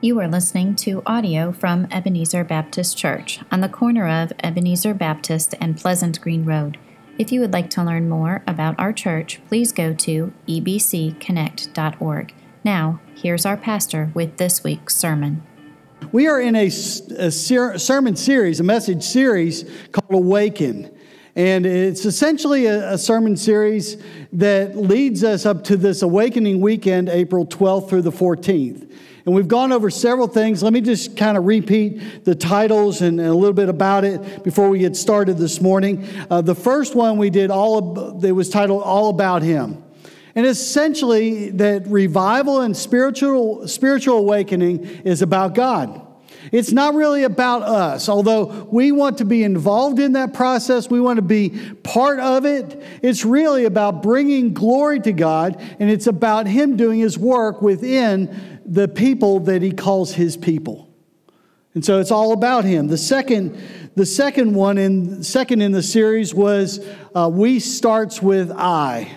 You are listening to audio from Ebenezer Baptist Church on the corner of Ebenezer Baptist and Pleasant Green Road. If you would like to learn more about our church, please go to ebcconnect.org. Now, here's our pastor with this week's sermon. We are in a, a ser- sermon series, a message series called Awaken. And it's essentially a, a, sermon series that leads us up to this Awakening weekend, April 12th through the 14th. And we've gone over several things. Let me just kind of repeat the titles and, and, a little bit about it before we get started this morning. Uh, the first one we did all, it was titled All About Him. And essentially, that revival and spiritual, spiritual awakening is about God. It's not really about us, although we want to be involved in that process, we want to be part of it. It's really about bringing glory to God, and it's about Him doing His work within the people that he calls his people. And so it's all about him. The second, the second one in second in the series was uh, we starts with I.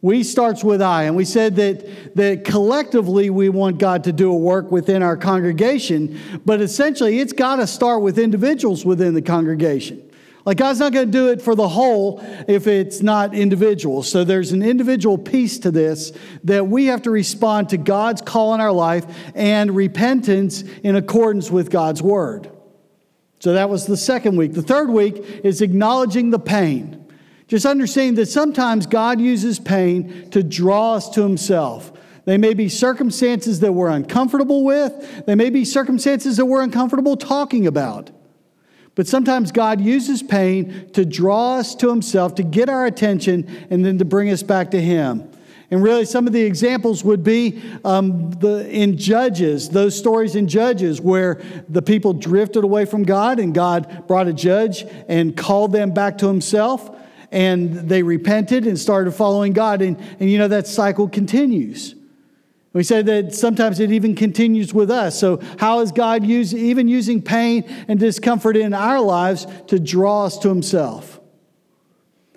We starts with I, and we said that that collectively we want God to do a work within our congregation, but essentially it's got to start with individuals within the congregation. Like God's not going to do it for the whole if it's not individual. So there's an individual piece to this that we have to respond to God's call in our life and repentance in accordance with God's word. So that was the second week. The third week is acknowledging the pain. Just understanding that sometimes God uses pain to draw us to himself. They may be circumstances that we're uncomfortable with. They may be circumstances that we're uncomfortable talking about. But sometimes God uses pain to draw us to Himself, to get our attention, and then to bring us back to Him. And really, some of the examples would be um, the, in Judges, those stories in Judges where the people drifted away from God and God brought a judge and called them back to Himself. And they repented and started following God. And, and you know, that cycle continues. We said that sometimes it even continues with us. So, how is God use, even using pain and discomfort in our lives to draw us to Himself?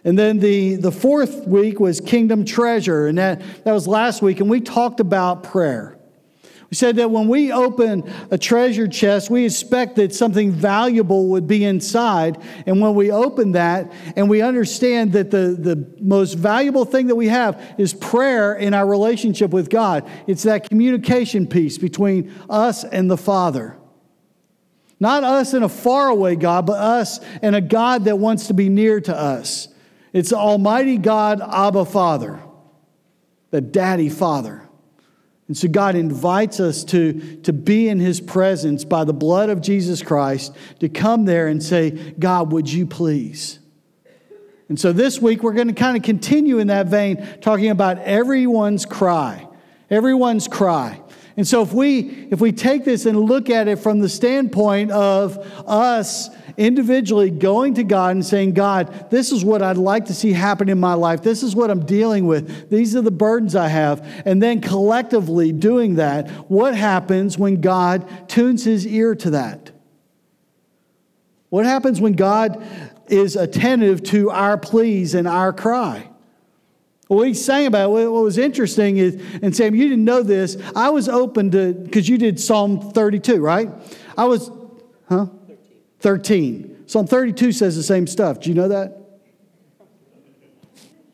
And then the, the fourth week was Kingdom Treasure, and that, that was last week, and we talked about prayer. We said that when we open a treasure chest, we expect that something valuable would be inside. And when we open that and we understand that the, the most valuable thing that we have is prayer in our relationship with God, it's that communication piece between us and the Father. Not us and a faraway God, but us and a God that wants to be near to us. It's Almighty God, Abba Father, the Daddy Father. And so God invites us to, to be in His presence by the blood of Jesus Christ, to come there and say, God, would you please? And so this week we're going to kind of continue in that vein, talking about everyone's cry. Everyone's cry. And so if we if we take this and look at it from the standpoint of us individually going to God and saying, God, this is what I'd like to see happen in my life. This is what I'm dealing with. These are the burdens I have. And then collectively doing that, what happens when God tunes his ear to that? What happens when God is attentive to our pleas and our cry? What he's saying about it, what was interesting is, and Sam, you didn't know this. I was open to, because you did Psalm 32, right? I was, huh? 13. 13. Psalm 32 says the same stuff. Do you know that?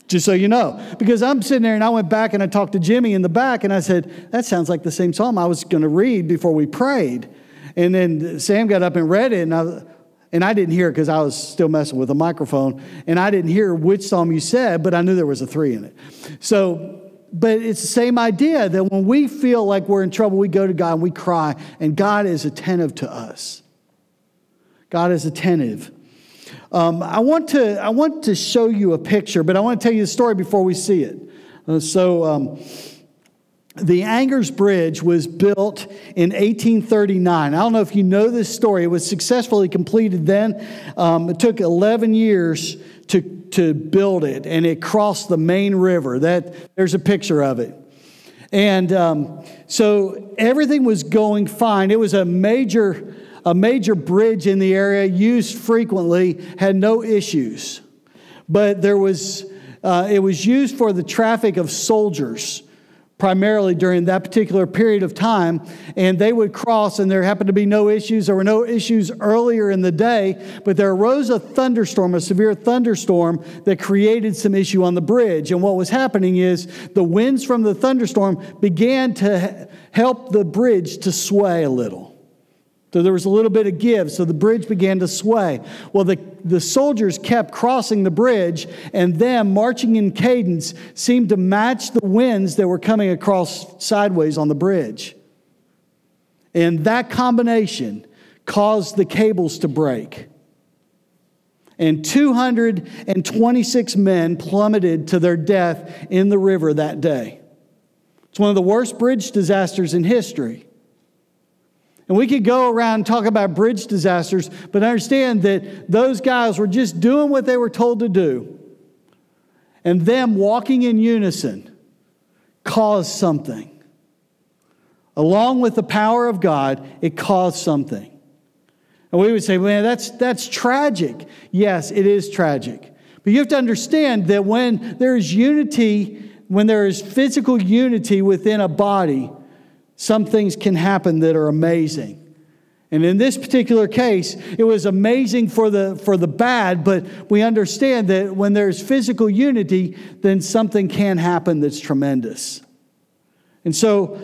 Just so you know. Because I'm sitting there and I went back and I talked to Jimmy in the back and I said, that sounds like the same psalm I was going to read before we prayed. And then Sam got up and read it and I, and I didn't hear it because I was still messing with the microphone, and I didn't hear which psalm you said, but I knew there was a three in it. So, but it's the same idea that when we feel like we're in trouble, we go to God and we cry, and God is attentive to us. God is attentive. Um, I, want to, I want to show you a picture, but I want to tell you the story before we see it. Uh, so, um, the Angers Bridge was built in 1839. I don't know if you know this story. It was successfully completed then. Um, it took 11 years to, to build it, and it crossed the Maine river. That, there's a picture of it. And um, so everything was going fine. It was a major, a major bridge in the area, used frequently, had no issues. But there was, uh, it was used for the traffic of soldiers primarily during that particular period of time. And they would cross, and there happened to be no issues. There were no issues earlier in the day, but there arose a thunderstorm, a severe thunderstorm that created some issue on the bridge. And what was happening is the winds from the thunderstorm began to help the bridge to sway a little. So there was a little bit of give, so the bridge began to sway. Well, the, the soldiers kept crossing the bridge, and them marching in cadence seemed to match the winds that were coming across sideways on the bridge. And that combination caused the cables to break. And 226 men plummeted to their death in the river that day. It's one of the worst bridge disasters in history. And we could go around and talk about bridge disasters, but understand that those guys were just doing what they were told to do. And them walking in unison caused something. Along with the power of God, it caused something. And we would say, man, that's, that's tragic. Yes, it is tragic. But you have to understand that when there is unity, when there is physical unity within a body, some things can happen that are amazing. And in this particular case, it was amazing for the, for the bad, but we understand that when there's physical unity, then something can happen that's tremendous. And so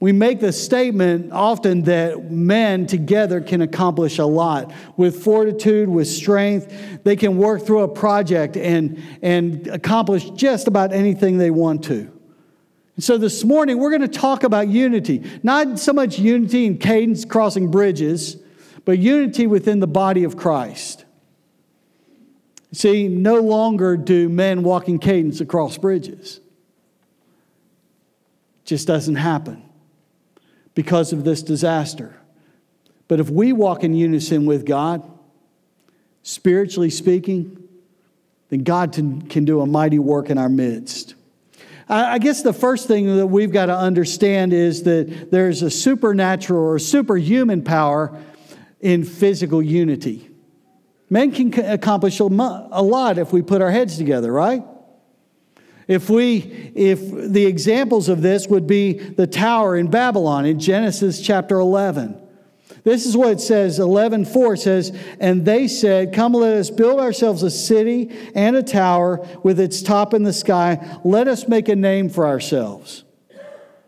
we make the statement often that men together can accomplish a lot. With fortitude, with strength, they can work through a project and, and accomplish just about anything they want to. And so this morning, we're going to talk about unity. Not so much unity in cadence crossing bridges, but unity within the body of Christ. See, no longer do men walk in cadence across bridges. It just doesn't happen because of this disaster. But if we walk in unison with God, spiritually speaking, then God can do a mighty work in our midst. I guess the first thing that we've got to understand is that there's a supernatural or superhuman power in physical unity. Men can accomplish a lot if we put our heads together, right? If we if the examples of this would be the tower in Babylon in Genesis chapter 11. This is what it says 11:4 says, "And they said, Come let us build ourselves a city and a tower with its top in the sky. Let us make a name for ourselves."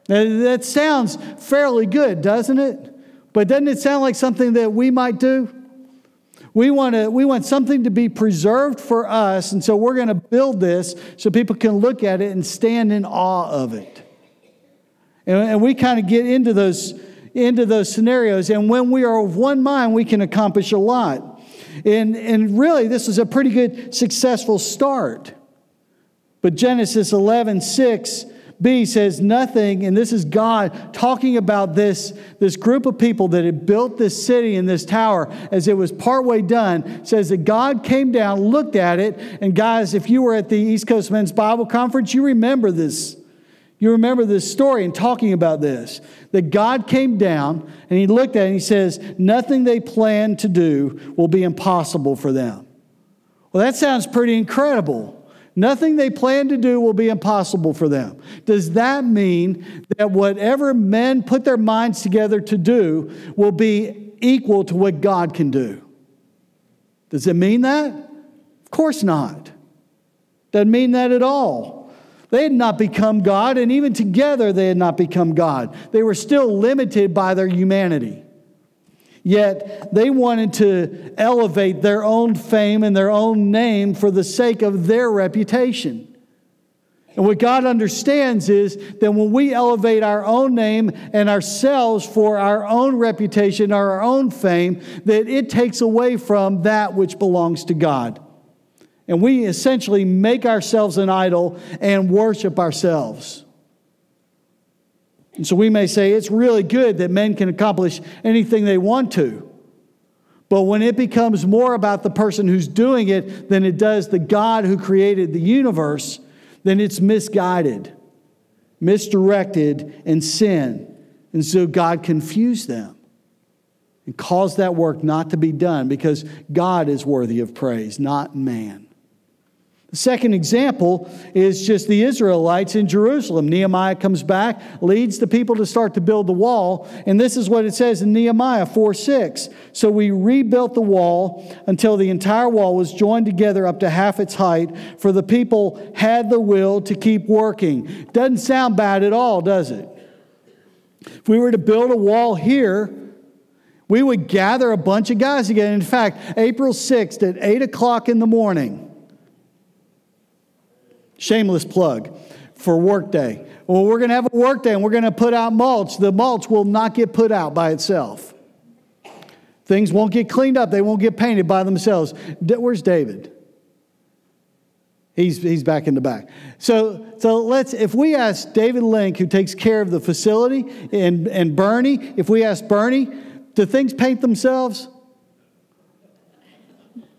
Now, that sounds fairly good, doesn't it? But doesn't it sound like something that we might do? We want, to, we want something to be preserved for us, and so we're going to build this so people can look at it and stand in awe of it. And, and we kind of get into those into those scenarios. And when we are of one mind, we can accomplish a lot. And, and really, this is a pretty good, successful start. But Genesis 11, 6 B says nothing, and this is God talking about this, this group of people that had built this city and this tower as it was partway done. Says that God came down, looked at it, and guys, if you were at the East Coast Men's Bible Conference, you remember this. You remember this story and talking about this that God came down and he looked at it and he says, Nothing they plan to do will be impossible for them. Well, that sounds pretty incredible. Nothing they plan to do will be impossible for them. Does that mean that whatever men put their minds together to do will be equal to what God can do? Does it mean that? Of course not. Doesn't mean that at all. They had not become God, and even together they had not become God. They were still limited by their humanity. Yet they wanted to elevate their own fame and their own name for the sake of their reputation. And what God understands is that when we elevate our own name and ourselves for our own reputation or our own fame, that it takes away from that which belongs to God. And we essentially make ourselves an idol and worship ourselves. And so we may say it's really good that men can accomplish anything they want to. But when it becomes more about the person who's doing it than it does the God who created the universe, then it's misguided, misdirected, and sin. And so God confused them and caused that work not to be done because God is worthy of praise, not man. Second example is just the Israelites in Jerusalem. Nehemiah comes back, leads the people to start to build the wall, and this is what it says in Nehemiah 4 6. So we rebuilt the wall until the entire wall was joined together up to half its height, for the people had the will to keep working. Doesn't sound bad at all, does it? If we were to build a wall here, we would gather a bunch of guys together. In fact, April 6th at 8 o'clock in the morning, Shameless plug for workday. Well, we're going to have a workday and we're going to put out mulch. The mulch will not get put out by itself. Things won't get cleaned up. They won't get painted by themselves. Where's David? He's, he's back in the back. So, so let's, if we ask David Link, who takes care of the facility, and, and Bernie, if we ask Bernie, do things paint themselves?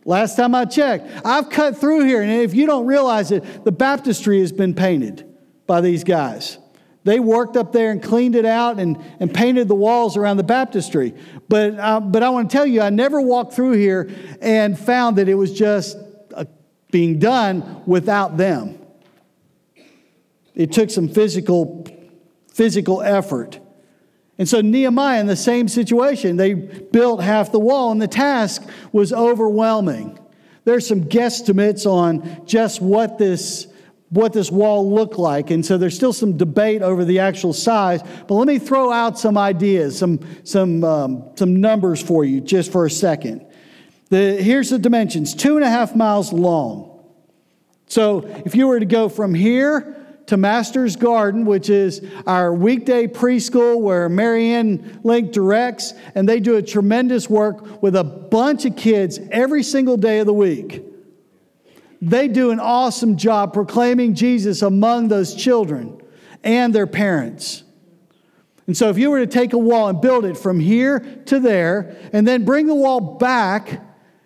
Last time I checked, I've cut through here, and if you don't realize it, the baptistry has been painted by these guys. They worked up there and cleaned it out and, and painted the walls around the baptistry. But, uh, but I want to tell you, I never walked through here and found that it was just uh, being done without them. It took some physical, physical effort. And so Nehemiah, in the same situation, they built half the wall, and the task was overwhelming. There's some guesstimates on just what this, what this wall looked like, and so there's still some debate over the actual size. But let me throw out some ideas, some, some, um, some numbers for you just for a second. The, here's the dimensions two and a half miles long. So if you were to go from here to Master's Garden, which is our weekday preschool where Marianne Link directs, and they do a tremendous work with a bunch of kids every single day of the week. They do an awesome job proclaiming Jesus among those children and their parents. And so, if you were to take a wall and build it from here to there, and then bring the wall back,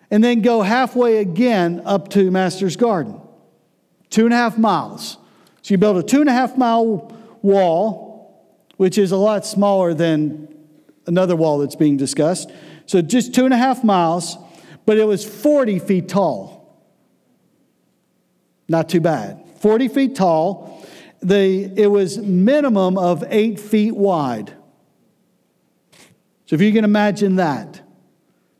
and then go halfway again up to Master's Garden, two and a half miles. So you build a two and a half mile wall, which is a lot smaller than another wall that's being discussed. So just two and a half miles, but it was 40 feet tall. Not too bad. 40 feet tall. The, it was minimum of eight feet wide. So if you can imagine that.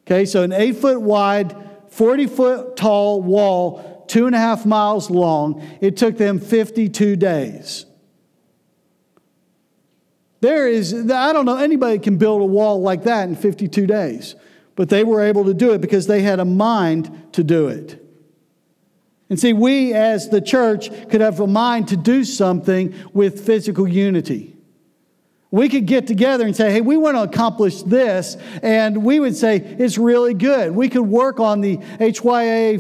Okay, so an eight foot wide, 40 foot tall wall two and a half miles long. It took them 52 days. There is, I don't know, anybody can build a wall like that in 52 days, but they were able to do it because they had a mind to do it. And see, we as the church could have a mind to do something with physical unity. We could get together and say, hey, we want to accomplish this, and we would say, it's really good. We could work on the HYA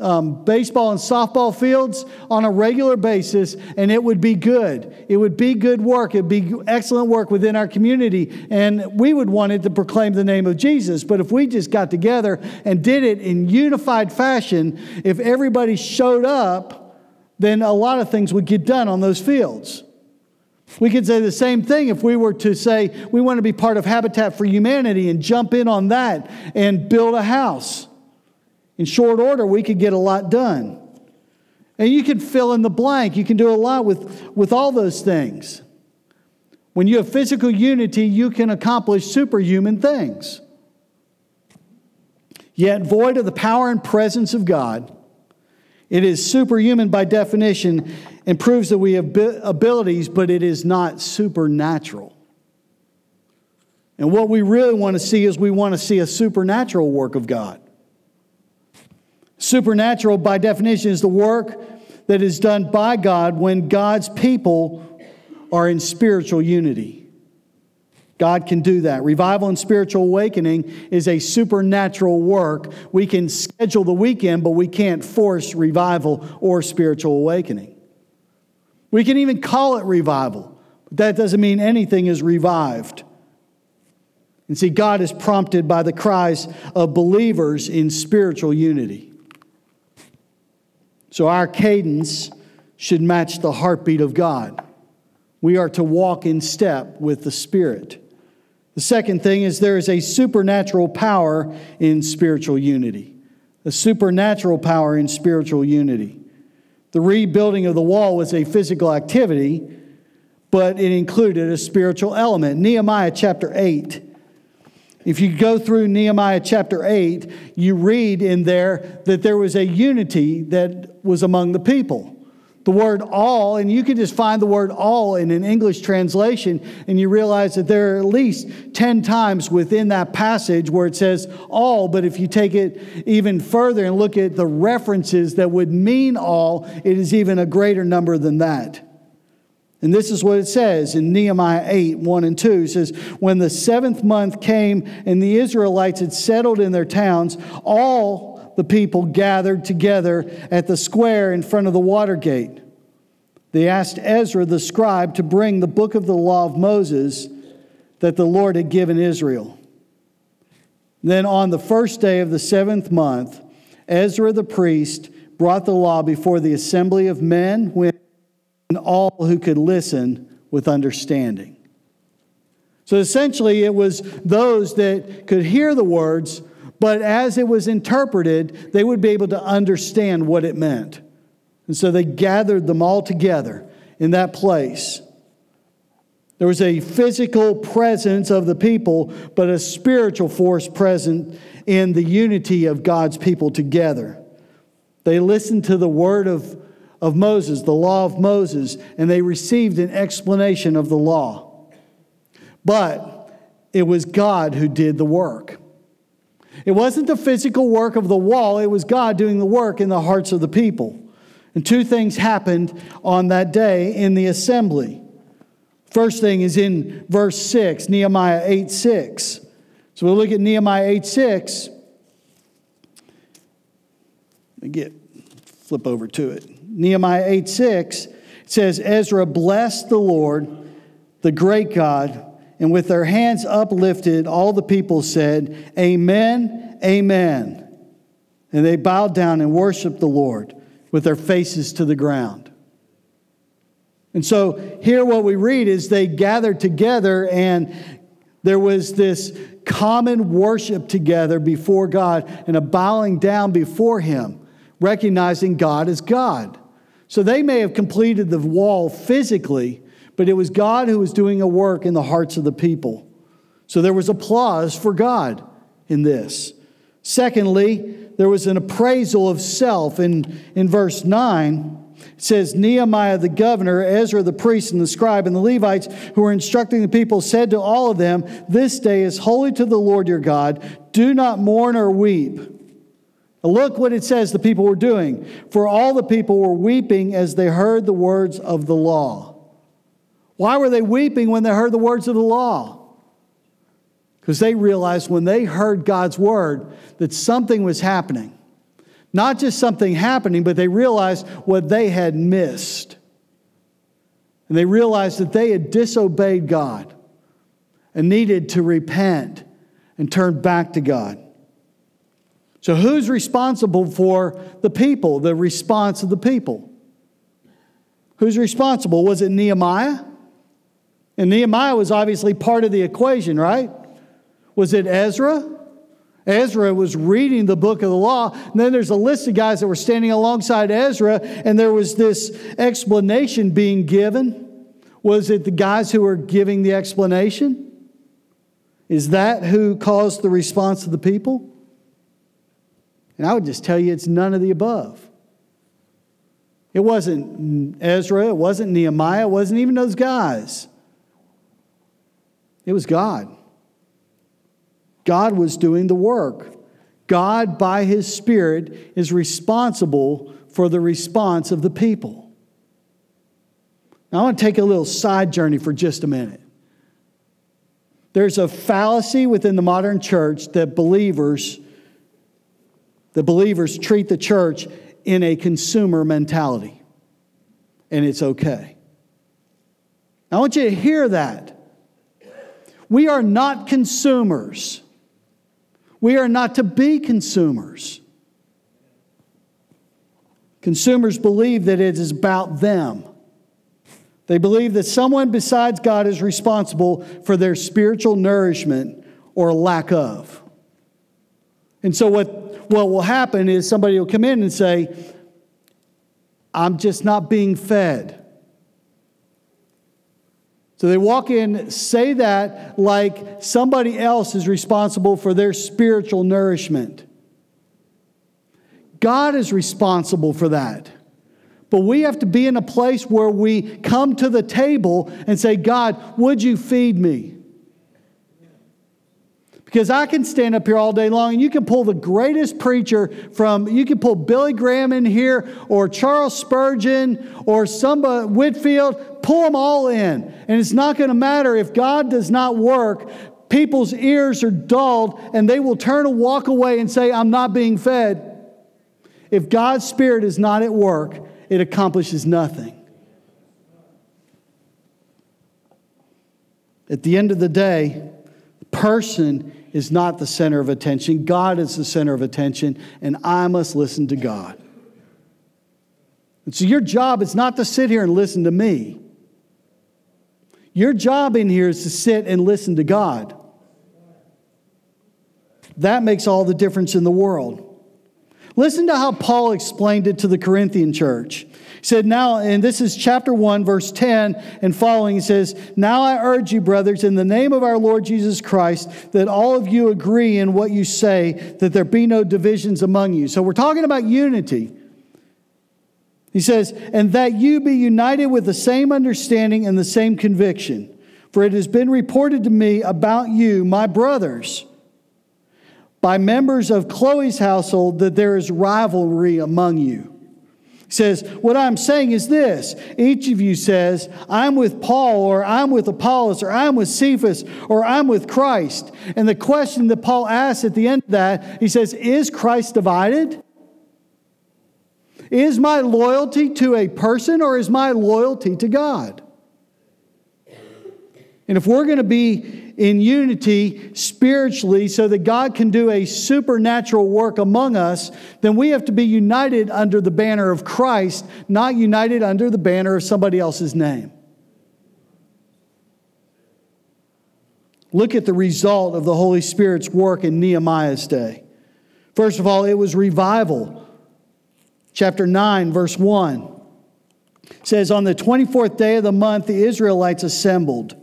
um, baseball and softball fields on a regular basis, and it would be good. It would be good work. It would be excellent work within our community, and we would want it to proclaim the name of Jesus. But if we just got together and did it in unified fashion, if everybody showed up, then a lot of things would get done on those fields. We could say the same thing if we were to say we want to be part of Habitat for Humanity and jump in on that and build a house. In short order, we could get a lot done. And you can fill in the blank. You can do a lot with, with all those things. When you have physical unity, you can accomplish superhuman things. Yet, void of the power and presence of God, it is superhuman by definition and proves that we have abilities, but it is not supernatural. And what we really want to see is we want to see a supernatural work of God. Supernatural, by definition, is the work that is done by God when God's people are in spiritual unity. God can do that. Revival and spiritual awakening is a supernatural work. We can schedule the weekend, but we can't force revival or spiritual awakening. We can even call it revival, but that doesn't mean anything is revived. And see, God is prompted by the cries of believers in spiritual unity. So our cadence should match the heartbeat of God. We are to walk in step with the Spirit. The second thing is there is a supernatural power in spiritual unity. A supernatural power in spiritual unity. The rebuilding of the wall was a physical activity, but it included a spiritual element. Nehemiah chapter 8. If you go through Nehemiah chapter 8, you read in there that there was a unity that was among the people. The word all, and you can just find the word all in an English translation, and you realize that there are at least 10 times within that passage where it says all, but if you take it even further and look at the references that would mean all, it is even a greater number than that. And this is what it says in Nehemiah 8 1 and 2. It says, When the seventh month came and the Israelites had settled in their towns, all the people gathered together at the square in front of the water gate. They asked Ezra the scribe to bring the book of the law of Moses that the Lord had given Israel. Then on the first day of the seventh month, Ezra the priest brought the law before the assembly of men, women, and all who could listen with understanding. So essentially, it was those that could hear the words, but as it was interpreted, they would be able to understand what it meant. And so they gathered them all together in that place. There was a physical presence of the people, but a spiritual force present in the unity of God's people together. They listened to the word of of Moses, the law of Moses, and they received an explanation of the law. But it was God who did the work. It wasn't the physical work of the wall, it was God doing the work in the hearts of the people. And two things happened on that day in the assembly. First thing is in verse 6, Nehemiah 8 6. So we'll look at Nehemiah 8 6. Let me get flip over to it. Nehemiah 8 6 says, Ezra blessed the Lord, the great God, and with their hands uplifted, all the people said, Amen, Amen. And they bowed down and worshiped the Lord with their faces to the ground. And so here what we read is they gathered together and there was this common worship together before God and a bowing down before Him, recognizing God as God. So they may have completed the wall physically, but it was God who was doing a work in the hearts of the people. So there was applause for God in this. Secondly, there was an appraisal of self. In, in verse 9, it says, Nehemiah the governor, Ezra the priest, and the scribe, and the Levites who were instructing the people said to all of them, This day is holy to the Lord your God. Do not mourn or weep. Look what it says the people were doing. For all the people were weeping as they heard the words of the law. Why were they weeping when they heard the words of the law? Because they realized when they heard God's word that something was happening. Not just something happening, but they realized what they had missed. And they realized that they had disobeyed God and needed to repent and turn back to God. So, who's responsible for the people, the response of the people? Who's responsible? Was it Nehemiah? And Nehemiah was obviously part of the equation, right? Was it Ezra? Ezra was reading the book of the law. And then there's a list of guys that were standing alongside Ezra, and there was this explanation being given. Was it the guys who were giving the explanation? Is that who caused the response of the people? And I would just tell you it's none of the above. It wasn't Ezra, it wasn't Nehemiah, it wasn't even those guys. It was God. God was doing the work. God, by His Spirit, is responsible for the response of the people. Now, I want to take a little side journey for just a minute. There's a fallacy within the modern church that believers the believers treat the church in a consumer mentality, and it's okay. I want you to hear that. We are not consumers. We are not to be consumers. Consumers believe that it is about them. They believe that someone besides God is responsible for their spiritual nourishment or lack of. And so, what, what will happen is somebody will come in and say, I'm just not being fed. So they walk in, say that like somebody else is responsible for their spiritual nourishment. God is responsible for that. But we have to be in a place where we come to the table and say, God, would you feed me? Because I can stand up here all day long and you can pull the greatest preacher from, you can pull Billy Graham in here or Charles Spurgeon or somebody, Whitefield, pull them all in. And it's not going to matter if God does not work. People's ears are dulled and they will turn and walk away and say, I'm not being fed. If God's Spirit is not at work, it accomplishes nothing. At the end of the day, the person is not the center of attention. God is the center of attention, and I must listen to God. And so, your job is not to sit here and listen to me. Your job in here is to sit and listen to God. That makes all the difference in the world. Listen to how Paul explained it to the Corinthian church. He said, Now, and this is chapter 1, verse 10 and following, he says, Now I urge you, brothers, in the name of our Lord Jesus Christ, that all of you agree in what you say, that there be no divisions among you. So we're talking about unity. He says, And that you be united with the same understanding and the same conviction. For it has been reported to me about you, my brothers by members of Chloe's household that there is rivalry among you. He says, What I'm saying is this each of you says, I'm with Paul, or I'm with Apollos, or I'm with Cephas, or I'm with Christ. And the question that Paul asks at the end of that, he says, Is Christ divided? Is my loyalty to a person or is my loyalty to God? And if we're going to be in unity spiritually so that God can do a supernatural work among us, then we have to be united under the banner of Christ, not united under the banner of somebody else's name. Look at the result of the Holy Spirit's work in Nehemiah's day. First of all, it was revival. Chapter 9, verse 1 says, On the 24th day of the month, the Israelites assembled.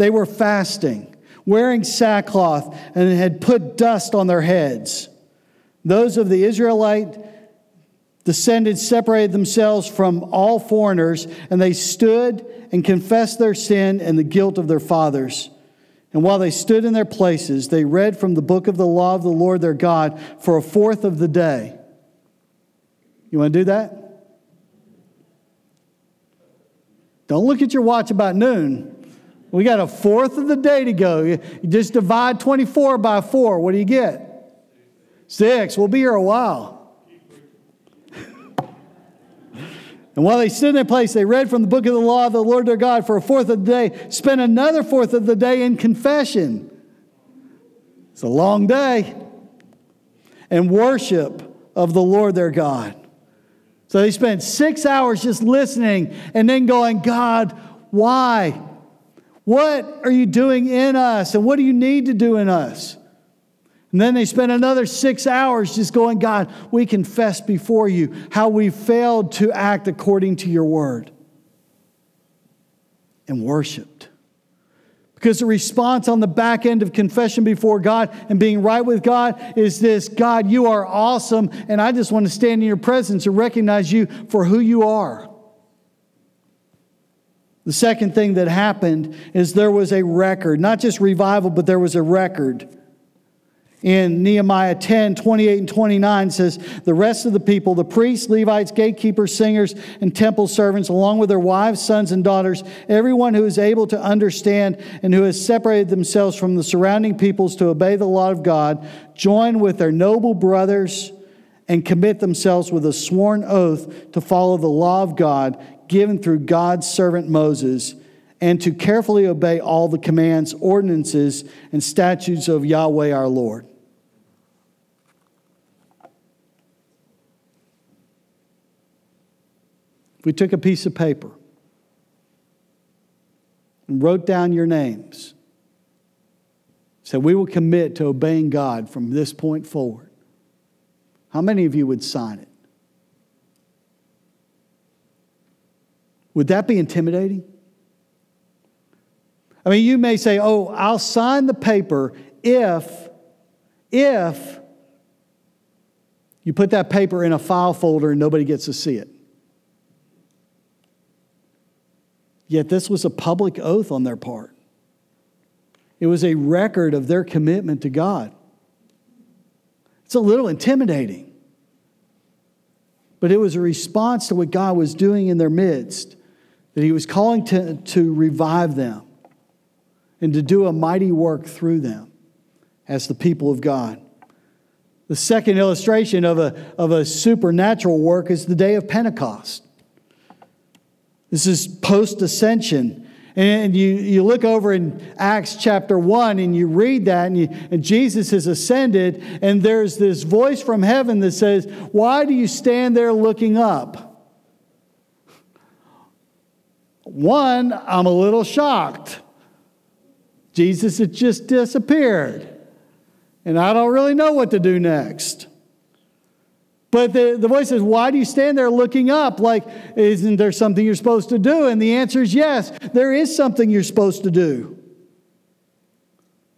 They were fasting, wearing sackcloth, and had put dust on their heads. Those of the Israelite descendants separated themselves from all foreigners, and they stood and confessed their sin and the guilt of their fathers. And while they stood in their places, they read from the book of the law of the Lord their God for a fourth of the day. You want to do that? Don't look at your watch about noon. We got a fourth of the day to go. You just divide 24 by 4. What do you get? Six. We'll be here a while. and while they stood in their place, they read from the book of the law of the Lord their God for a fourth of the day, spent another fourth of the day in confession. It's a long day. And worship of the Lord their God. So they spent six hours just listening and then going, God, why? What are you doing in us? And what do you need to do in us? And then they spent another six hours just going, God, we confess before you how we failed to act according to your word. And worshiped. Because the response on the back end of confession before God and being right with God is this God, you are awesome, and I just want to stand in your presence and recognize you for who you are. The second thing that happened is there was a record, not just revival, but there was a record. In Nehemiah 10, 28 and 29 says, The rest of the people, the priests, Levites, gatekeepers, singers, and temple servants, along with their wives, sons, and daughters, everyone who is able to understand and who has separated themselves from the surrounding peoples to obey the law of God, join with their noble brothers and commit themselves with a sworn oath to follow the law of God given through God's servant Moses and to carefully obey all the commands, ordinances, and statutes of Yahweh our Lord. If we took a piece of paper and wrote down your names, said we will commit to obeying God from this point forward, how many of you would sign it? Would that be intimidating? I mean, you may say, oh, I'll sign the paper if, if you put that paper in a file folder and nobody gets to see it. Yet this was a public oath on their part. It was a record of their commitment to God. It's a little intimidating. But it was a response to what God was doing in their midst, that He was calling to, to revive them and to do a mighty work through them as the people of God. The second illustration of a, of a supernatural work is the day of Pentecost. This is post ascension. And you, you look over in Acts chapter 1 and you read that, and, you, and Jesus has ascended, and there's this voice from heaven that says, Why do you stand there looking up? One, I'm a little shocked. Jesus has just disappeared and I don't really know what to do next. But the, the voice says, Why do you stand there looking up? Like, isn't there something you're supposed to do? And the answer is yes, there is something you're supposed to do.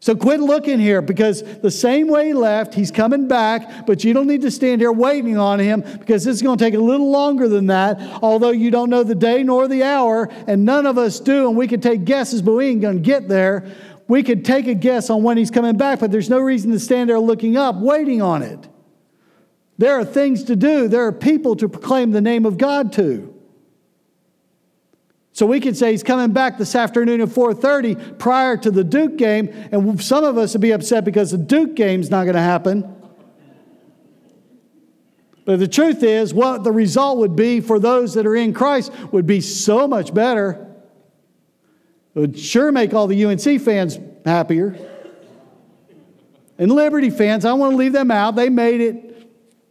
So quit looking here because the same way he left, he's coming back, but you don't need to stand here waiting on him because this is going to take a little longer than that, although you don't know the day nor the hour, and none of us do, and we can take guesses, but we ain't going to get there we could take a guess on when he's coming back, but there's no reason to stand there looking up, waiting on it. There are things to do, there are people to proclaim the name of God to. So we could say he's coming back this afternoon at 4:30 prior to the Duke game, and some of us would be upset because the Duke game's not going to happen. But the truth is, what the result would be for those that are in Christ would be so much better. It would sure make all the UNC fans happier. And Liberty fans, I want to leave them out. They made it,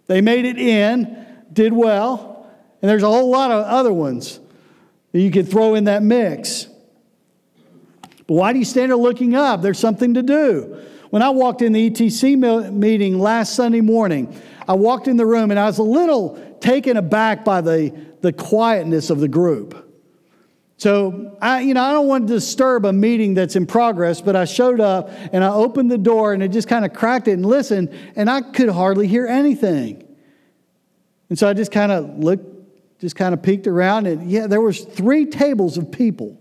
they made it in, did well. And there's a whole lot of other ones that you could throw in that mix. But why do you stand there looking up? There's something to do. When I walked in the ETC meeting last Sunday morning, I walked in the room and I was a little taken aback by the, the quietness of the group. So I, you know, I don't want to disturb a meeting that's in progress, but I showed up and I opened the door and it just kind of cracked it and listened, and I could hardly hear anything. And so I just kind of looked, just kind of peeked around, and yeah, there was three tables of people.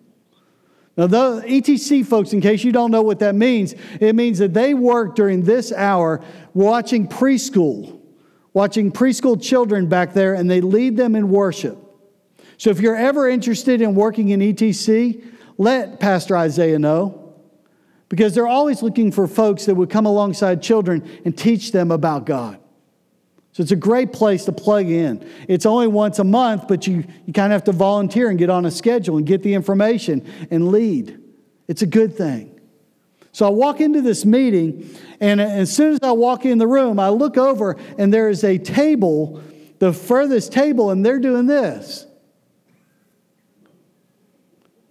Now, the ETC folks, in case you don't know what that means, it means that they work during this hour watching preschool, watching preschool children back there, and they lead them in worship. So if you're ever interested in working in ETC, let Pastor Isaiah know because they're always looking for folks that would come alongside children and teach them about God. So it's a great place to plug in. It's only once a month, but you, you kind of have to volunteer and get on a schedule and get the information and lead. It's a good thing. So I walk into this meeting, and as soon as I walk in the room, I look over, and there is a table, the furthest table, and they're doing this.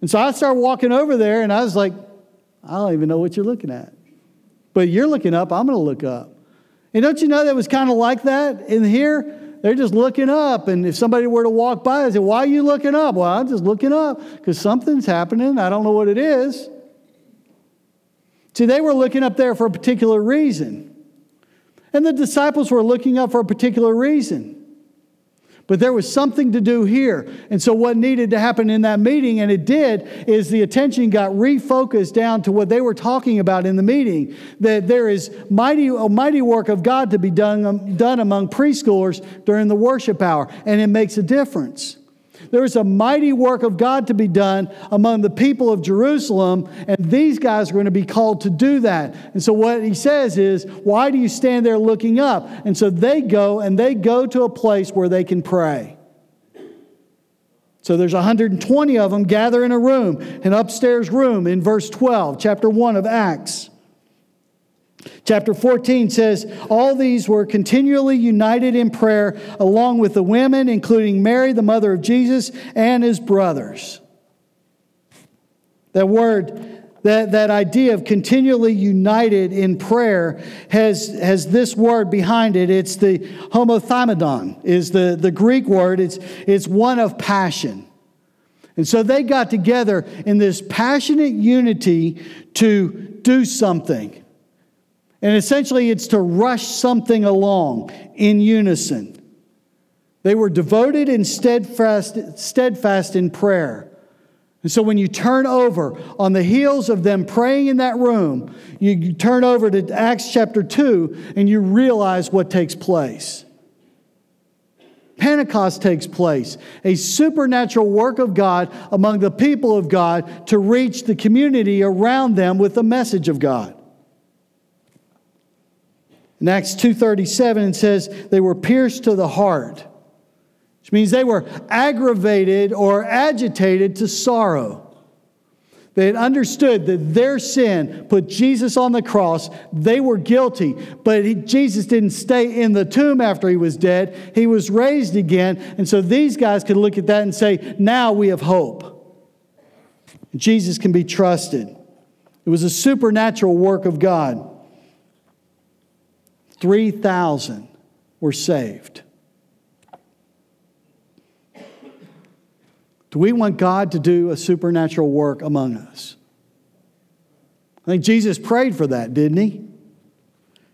And so I start walking over there and I was like, I don't even know what you're looking at. But you're looking up, I'm going to look up. And don't you know that was kind of like that in here? They're just looking up. And if somebody were to walk by, I say, Why are you looking up? Well, I'm just looking up because something's happening. I don't know what it is. See, they were looking up there for a particular reason. And the disciples were looking up for a particular reason. But there was something to do here. And so, what needed to happen in that meeting, and it did, is the attention got refocused down to what they were talking about in the meeting that there is mighty, a mighty work of God to be done, um, done among preschoolers during the worship hour, and it makes a difference. There is a mighty work of God to be done among the people of Jerusalem, and these guys are going to be called to do that. And so, what he says is, Why do you stand there looking up? And so they go and they go to a place where they can pray. So there's 120 of them gather in a room, an upstairs room in verse 12, chapter 1 of Acts. Chapter 14 says, All these were continually united in prayer, along with the women, including Mary, the mother of Jesus, and his brothers. That word, that, that idea of continually united in prayer has, has this word behind it. It's the homothymadon, is the, the Greek word. It's, it's one of passion. And so they got together in this passionate unity to do something. And essentially, it's to rush something along in unison. They were devoted and steadfast, steadfast in prayer. And so when you turn over on the heels of them praying in that room, you turn over to Acts chapter 2 and you realize what takes place. Pentecost takes place, a supernatural work of God among the people of God to reach the community around them with the message of God. In Acts 2:37 it says they were pierced to the heart which means they were aggravated or agitated to sorrow. They had understood that their sin put Jesus on the cross. They were guilty, but he, Jesus didn't stay in the tomb after he was dead. He was raised again. And so these guys could look at that and say, now we have hope. Jesus can be trusted. It was a supernatural work of God. 3,000 were saved. Do we want God to do a supernatural work among us? I think Jesus prayed for that, didn't he?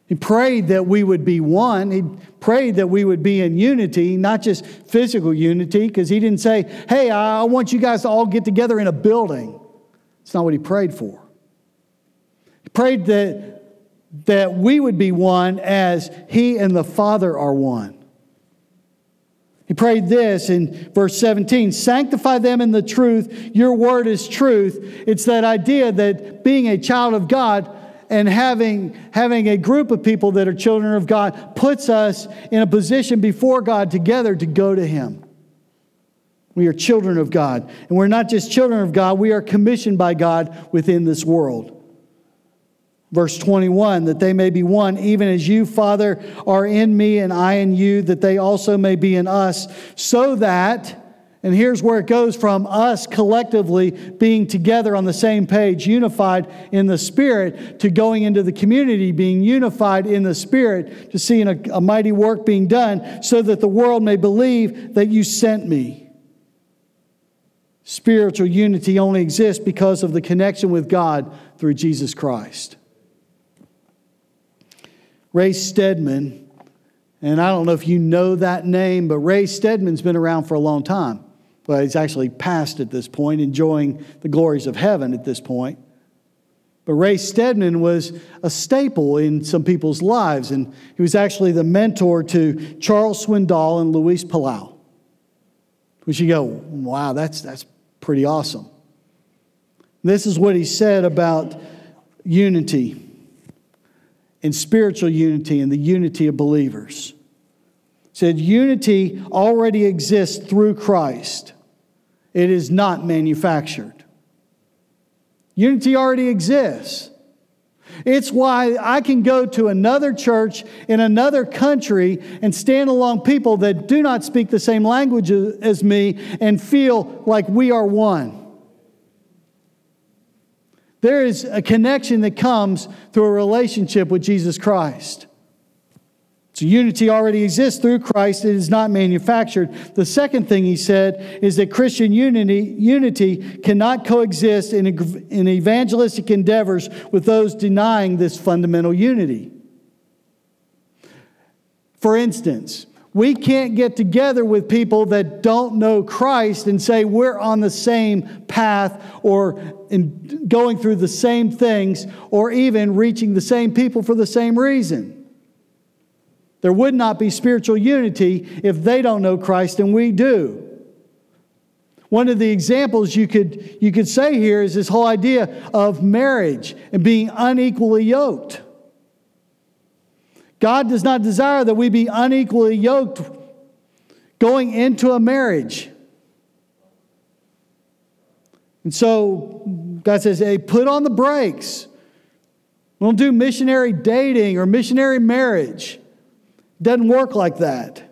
He prayed that we would be one. He prayed that we would be in unity, not just physical unity, because he didn't say, hey, I want you guys to all get together in a building. It's not what he prayed for. He prayed that, that we would be one as he and the Father are one. He prayed this in verse 17 Sanctify them in the truth. Your word is truth. It's that idea that being a child of God and having, having a group of people that are children of God puts us in a position before God together to go to Him. We are children of God. And we're not just children of God, we are commissioned by God within this world. Verse 21 that they may be one, even as you, Father, are in me and I in you, that they also may be in us, so that, and here's where it goes from us collectively being together on the same page, unified in the Spirit, to going into the community, being unified in the Spirit, to seeing a, a mighty work being done, so that the world may believe that you sent me. Spiritual unity only exists because of the connection with God through Jesus Christ. Ray Stedman, and I don't know if you know that name, but Ray Stedman's been around for a long time. Well, he's actually passed at this point, enjoying the glories of heaven at this point. But Ray Stedman was a staple in some people's lives, and he was actually the mentor to Charles Swindoll and Luis Palau. Which you go, wow, that's, that's pretty awesome. This is what he said about unity in spiritual unity and the unity of believers. said unity already exists through Christ. It is not manufactured. Unity already exists. It's why I can go to another church in another country and stand along people that do not speak the same language as me and feel like we are one. There is a connection that comes through a relationship with Jesus Christ. So unity already exists through Christ, it is not manufactured. The second thing he said is that Christian unity, unity cannot coexist in, in evangelistic endeavors with those denying this fundamental unity. For instance, we can't get together with people that don't know Christ and say we're on the same path or going through the same things or even reaching the same people for the same reason. There would not be spiritual unity if they don't know Christ and we do. One of the examples you could, you could say here is this whole idea of marriage and being unequally yoked. God does not desire that we be unequally yoked going into a marriage. And so God says, hey, put on the brakes. Don't do missionary dating or missionary marriage. Doesn't work like that.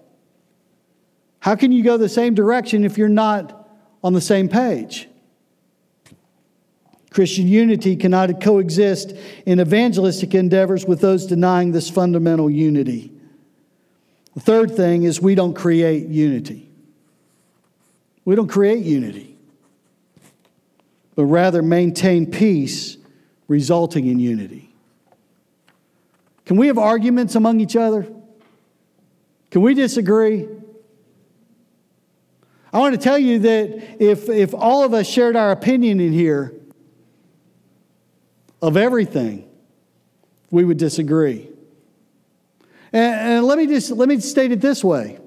How can you go the same direction if you're not on the same page? Christian unity cannot coexist in evangelistic endeavors with those denying this fundamental unity. The third thing is we don't create unity. We don't create unity. but rather maintain peace, resulting in unity. Can we have arguments among each other? Can we disagree? I want to tell you that if, if all of us shared our opinion in here of everything, we would disagree. And, and let me just let me state it this way.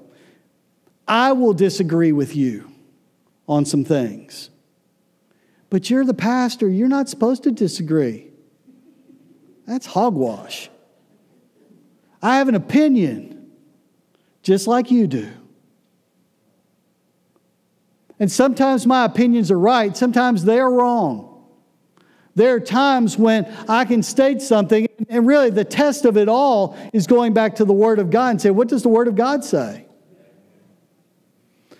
I will disagree with you on some things. But you're the pastor, you're not supposed to disagree. That's hogwash. I have an opinion, just like you do. And sometimes my opinions are right, sometimes they are wrong. There are times when I can state something, and really the test of it all is going back to the Word of God and say, what does the Word of God say?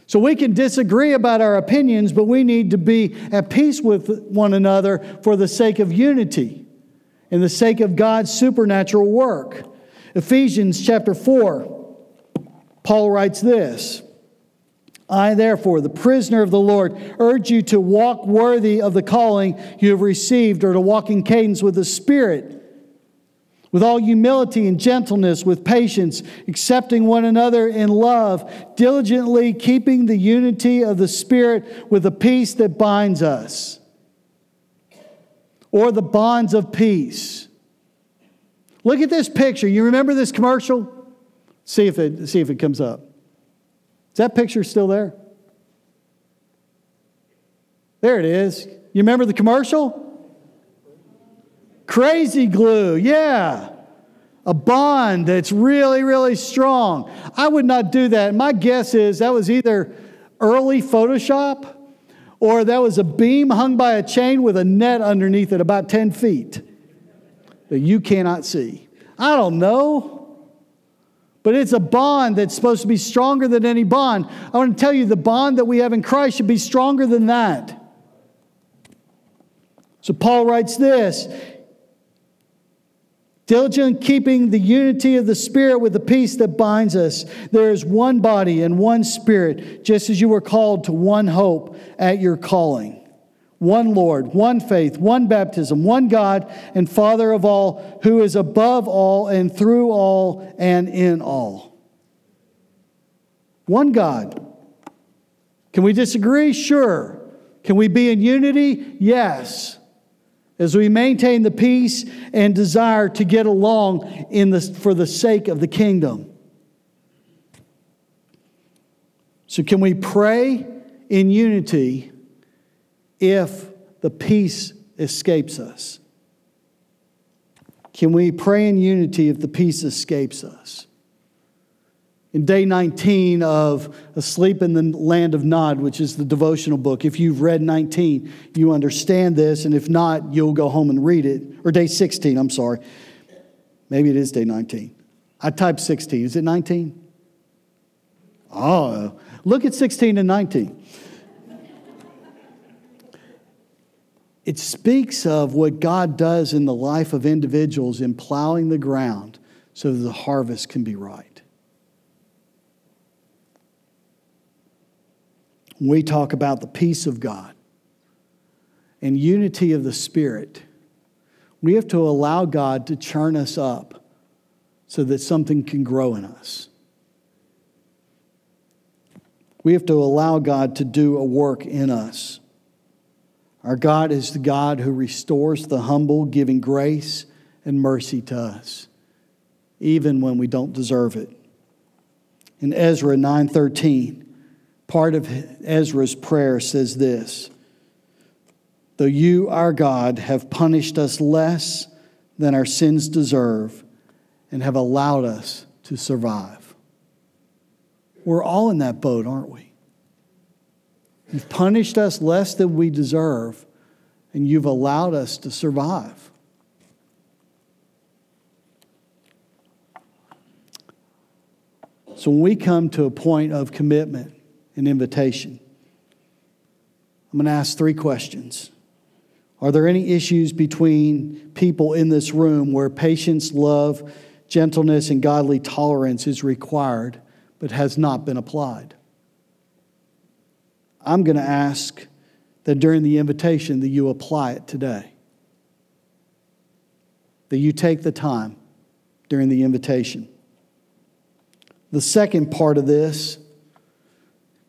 So we can disagree about our opinions, but we need to be at peace with one another for the sake of unity and the sake of God's supernatural work. Ephesians chapter 4, Paul writes this I, therefore, the prisoner of the Lord, urge you to walk worthy of the calling you have received, or to walk in cadence with the Spirit, with all humility and gentleness, with patience, accepting one another in love, diligently keeping the unity of the Spirit with the peace that binds us, or the bonds of peace. Look at this picture. You remember this commercial? See if it, see if it comes up. Is that picture still there? There it is. You remember the commercial? Krazy glue, yeah. A bond that's really, really strong. I would not do that. My guess is that was either early Photoshop or that was a beam hung by a chain with a net underneath it about 10 feet that you cannot see. I don't know but it's a bond that's supposed to be stronger than any bond. I want to tell you the bond that we have in Christ should be stronger than that. So Paul writes this Diligent keeping the unity of the Spirit with the peace that binds us. There is one body and one Spirit, just as you were called to one hope at your calling one Lord, one faith, one baptism, one God and Father of all, who is above all and through all and in all. One God. Can we disagree? Sure. Can we be in unity? Yes. As we maintain the peace and desire to get along in the, for the sake of the kingdom. So, can we pray in unity? If the peace escapes us? Can we pray in unity if the peace escapes us? In day 19 of Asleep in the Land of Nod, which is the devotional book, if you've read 19, you understand this, and if not, you'll go home and read it. Or day 16, I'm sorry. Maybe it is day 19. I typed 16. Is it 19? Oh, ah, look at 16 and 19. It speaks of what God does in the life of individuals in plowing the ground so that the harvest can be right. we talk about the peace of God and unity of the Spirit, we have to allow God to churn us up so that something can grow in us. We have to allow God to do a work in us. Our God is the God who restores the humble, giving grace and mercy to us, even when we don't deserve it. In Ezra 9:13, part of Ezra's prayer says this: Though you, our God, have punished us less than our sins deserve and have allowed us to survive. We're all in that boat, aren't we? You've punished us less than we deserve, and you've allowed us to survive. So when we come to a point of commitment and invitation, I'm going to ask three questions. Are there any issues between people in this room where patience, love, gentleness, and godly tolerance is required but has not been applied? I'm going to ask that during the invitation that you apply it today. That you take the time during the invitation. The second part of this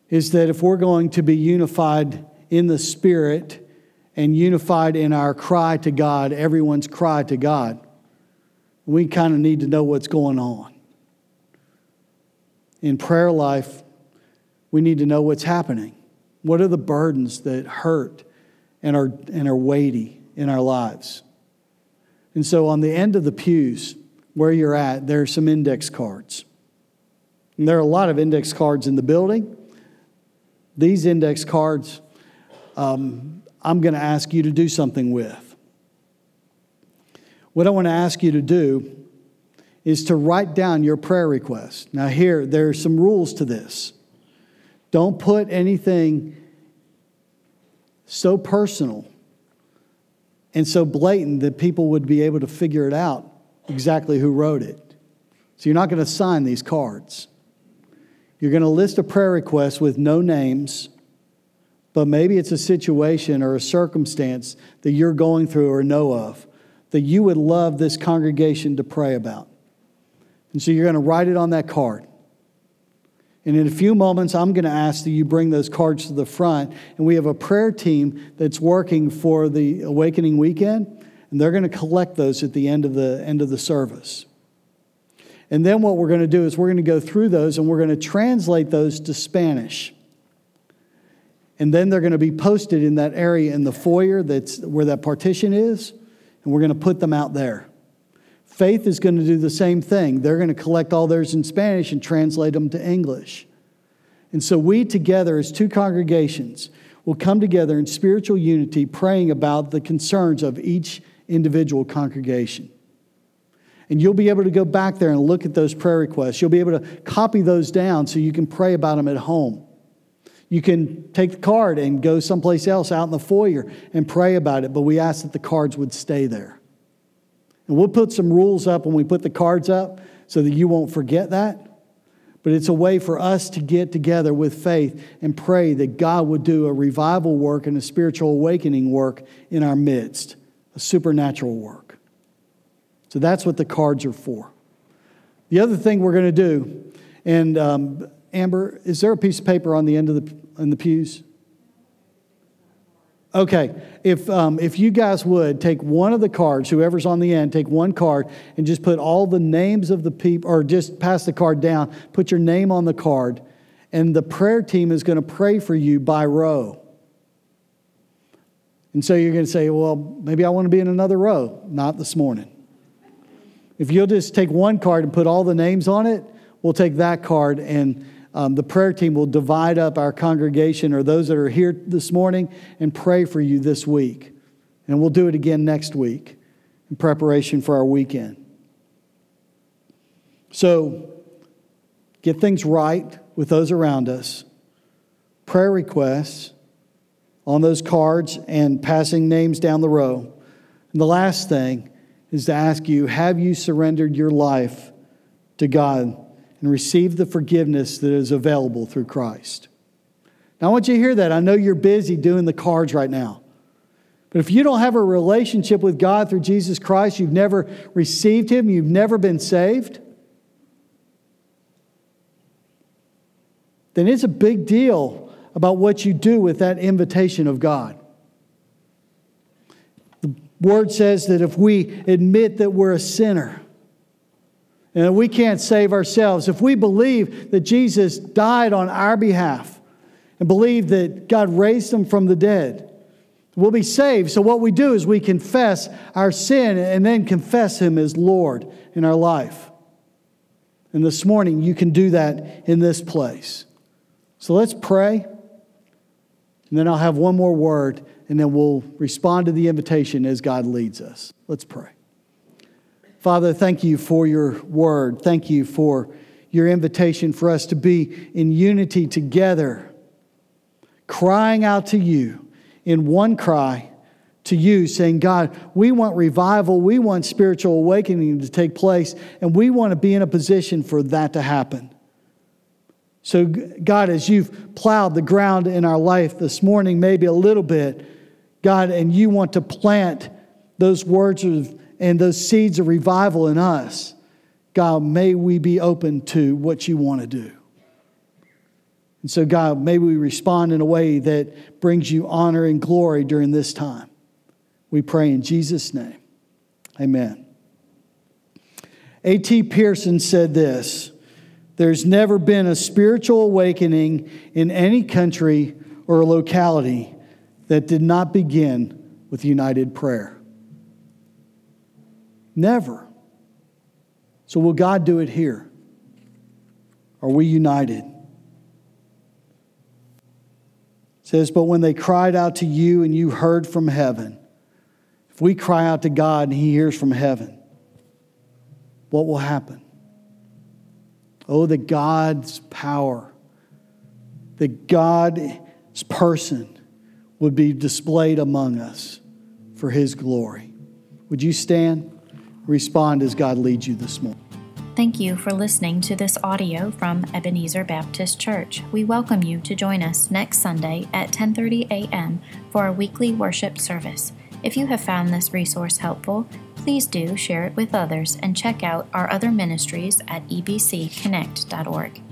is that if we're going to be unified in the Spirit and unified in our cry to God, everyone's cry to God, we kind of need to know what's going on. In prayer life, we need to know what's happening. What are the burdens that hurt and are, and are weighty in our lives? And so, on the end of the pews, where you're at, there are some index cards. And there are a lot of index cards in the building. These index cards, um, I'm going to ask you to do something with. What I want to ask you to do is to write down your prayer request. Now, here, there are some rules to this. Don't put anything so personal and so blatant that people would be able to figure it out exactly who wrote it. So you're not going to sign these cards. You're going to list a prayer request with no names, but maybe it's a situation or a circumstance that you're going through or know of that you would love this congregation to pray about. And so you're going to write it on that card. And in a few moments, I'm going to ask that you bring those cards to the front. And we have a prayer team that's working for the Awakening Weekend, and they're going to collect those at the end of the end of the service. And then what we're going to do is we're going to go through those and we're going to translate those to Spanish. And then they're going to be posted in that area in the foyer that's where that partition is, and we're going to put them out there. Faith is going to do the same thing. They're going to collect all theirs in Spanish and translate them to English. And so we together, as two congregations, will come together in spiritual unity, praying about the concerns of each individual congregation. And you'll be able to go back there and look at those prayer requests. You'll be able to copy those down so you can pray about them at home. You can take the card and go someplace else out in the foyer and pray about it, but we ask that the cards would stay there. And we'll put some rules up when we put the cards up so that you won't forget that. But it's a way for us to get together with faith and pray that God would do a revival work and a spiritual awakening work in our midst, a supernatural work. So that's what the cards are for. The other thing we're going to do, and um, Amber, is there a piece of paper on the end of the in the pews? Okay, if, um, if you guys would take one of the cards, whoever's on the end, take one card and just put all the names of the people, or just pass the card down, put your name on the card, and the prayer team is going to pray for you by row. And so you're going to say, well, maybe I want to be in another row. Not this morning. If you'll just take one card and put all the names on it, we'll take that card and um, the prayer team will divide up our congregation or those that are here this morning and pray for you this week. And we'll do it again next week in preparation for our weekend. So, get things right with those around us. Prayer requests on those cards and passing names down the row. And the last thing is to ask you have you surrendered your life to God and receive the forgiveness that is available through Christ. Now, I want you to hear that. I know you're busy doing the cards right now. But if you don't have a relationship with God through Jesus Christ, you've never received Him, you've never been saved, then it's a big deal about what you do with that invitation of God. The Word says that if we admit that we're a sinner, and we can't save ourselves. If we believe that Jesus died on our behalf and believe that God raised him from the dead, we'll be saved. So, what we do is we confess our sin and then confess him as Lord in our life. And this morning, you can do that in this place. So, let's pray. And then I'll have one more word, and then we'll respond to the invitation as God leads us. Let's pray. Father, thank you for your word. Thank you for your invitation for us to be in unity together, crying out to you in one cry to you, saying, God, we want revival, we want spiritual awakening to take place, and we want to be in a position for that to happen. So, God, as you've plowed the ground in our life this morning, maybe a little bit, God, and you want to plant those words of, and those seeds of revival in us, God, may we be open to what you want to do. And so, God, may we respond in a way that brings you honor and glory during this time. We pray in Jesus' name. Amen. A.T. Pierson said this There's never been a spiritual awakening in any country or locality that did not begin with united prayer. Never. So, will God do it here? Are we united? It says, But when they cried out to you and you heard from heaven, if we cry out to God and He hears from heaven, what will happen? Oh, that God's power, that God's person would be displayed among us for His glory. Would you stand? Respond as God leads you this morning. Thank you for listening to this audio from Ebenezer Baptist Church. We welcome you to join us next Sunday at 10:30 a.m. for our weekly worship service. If you have found this resource helpful, please do share it with others and check out our other ministries at ebcconnect.org.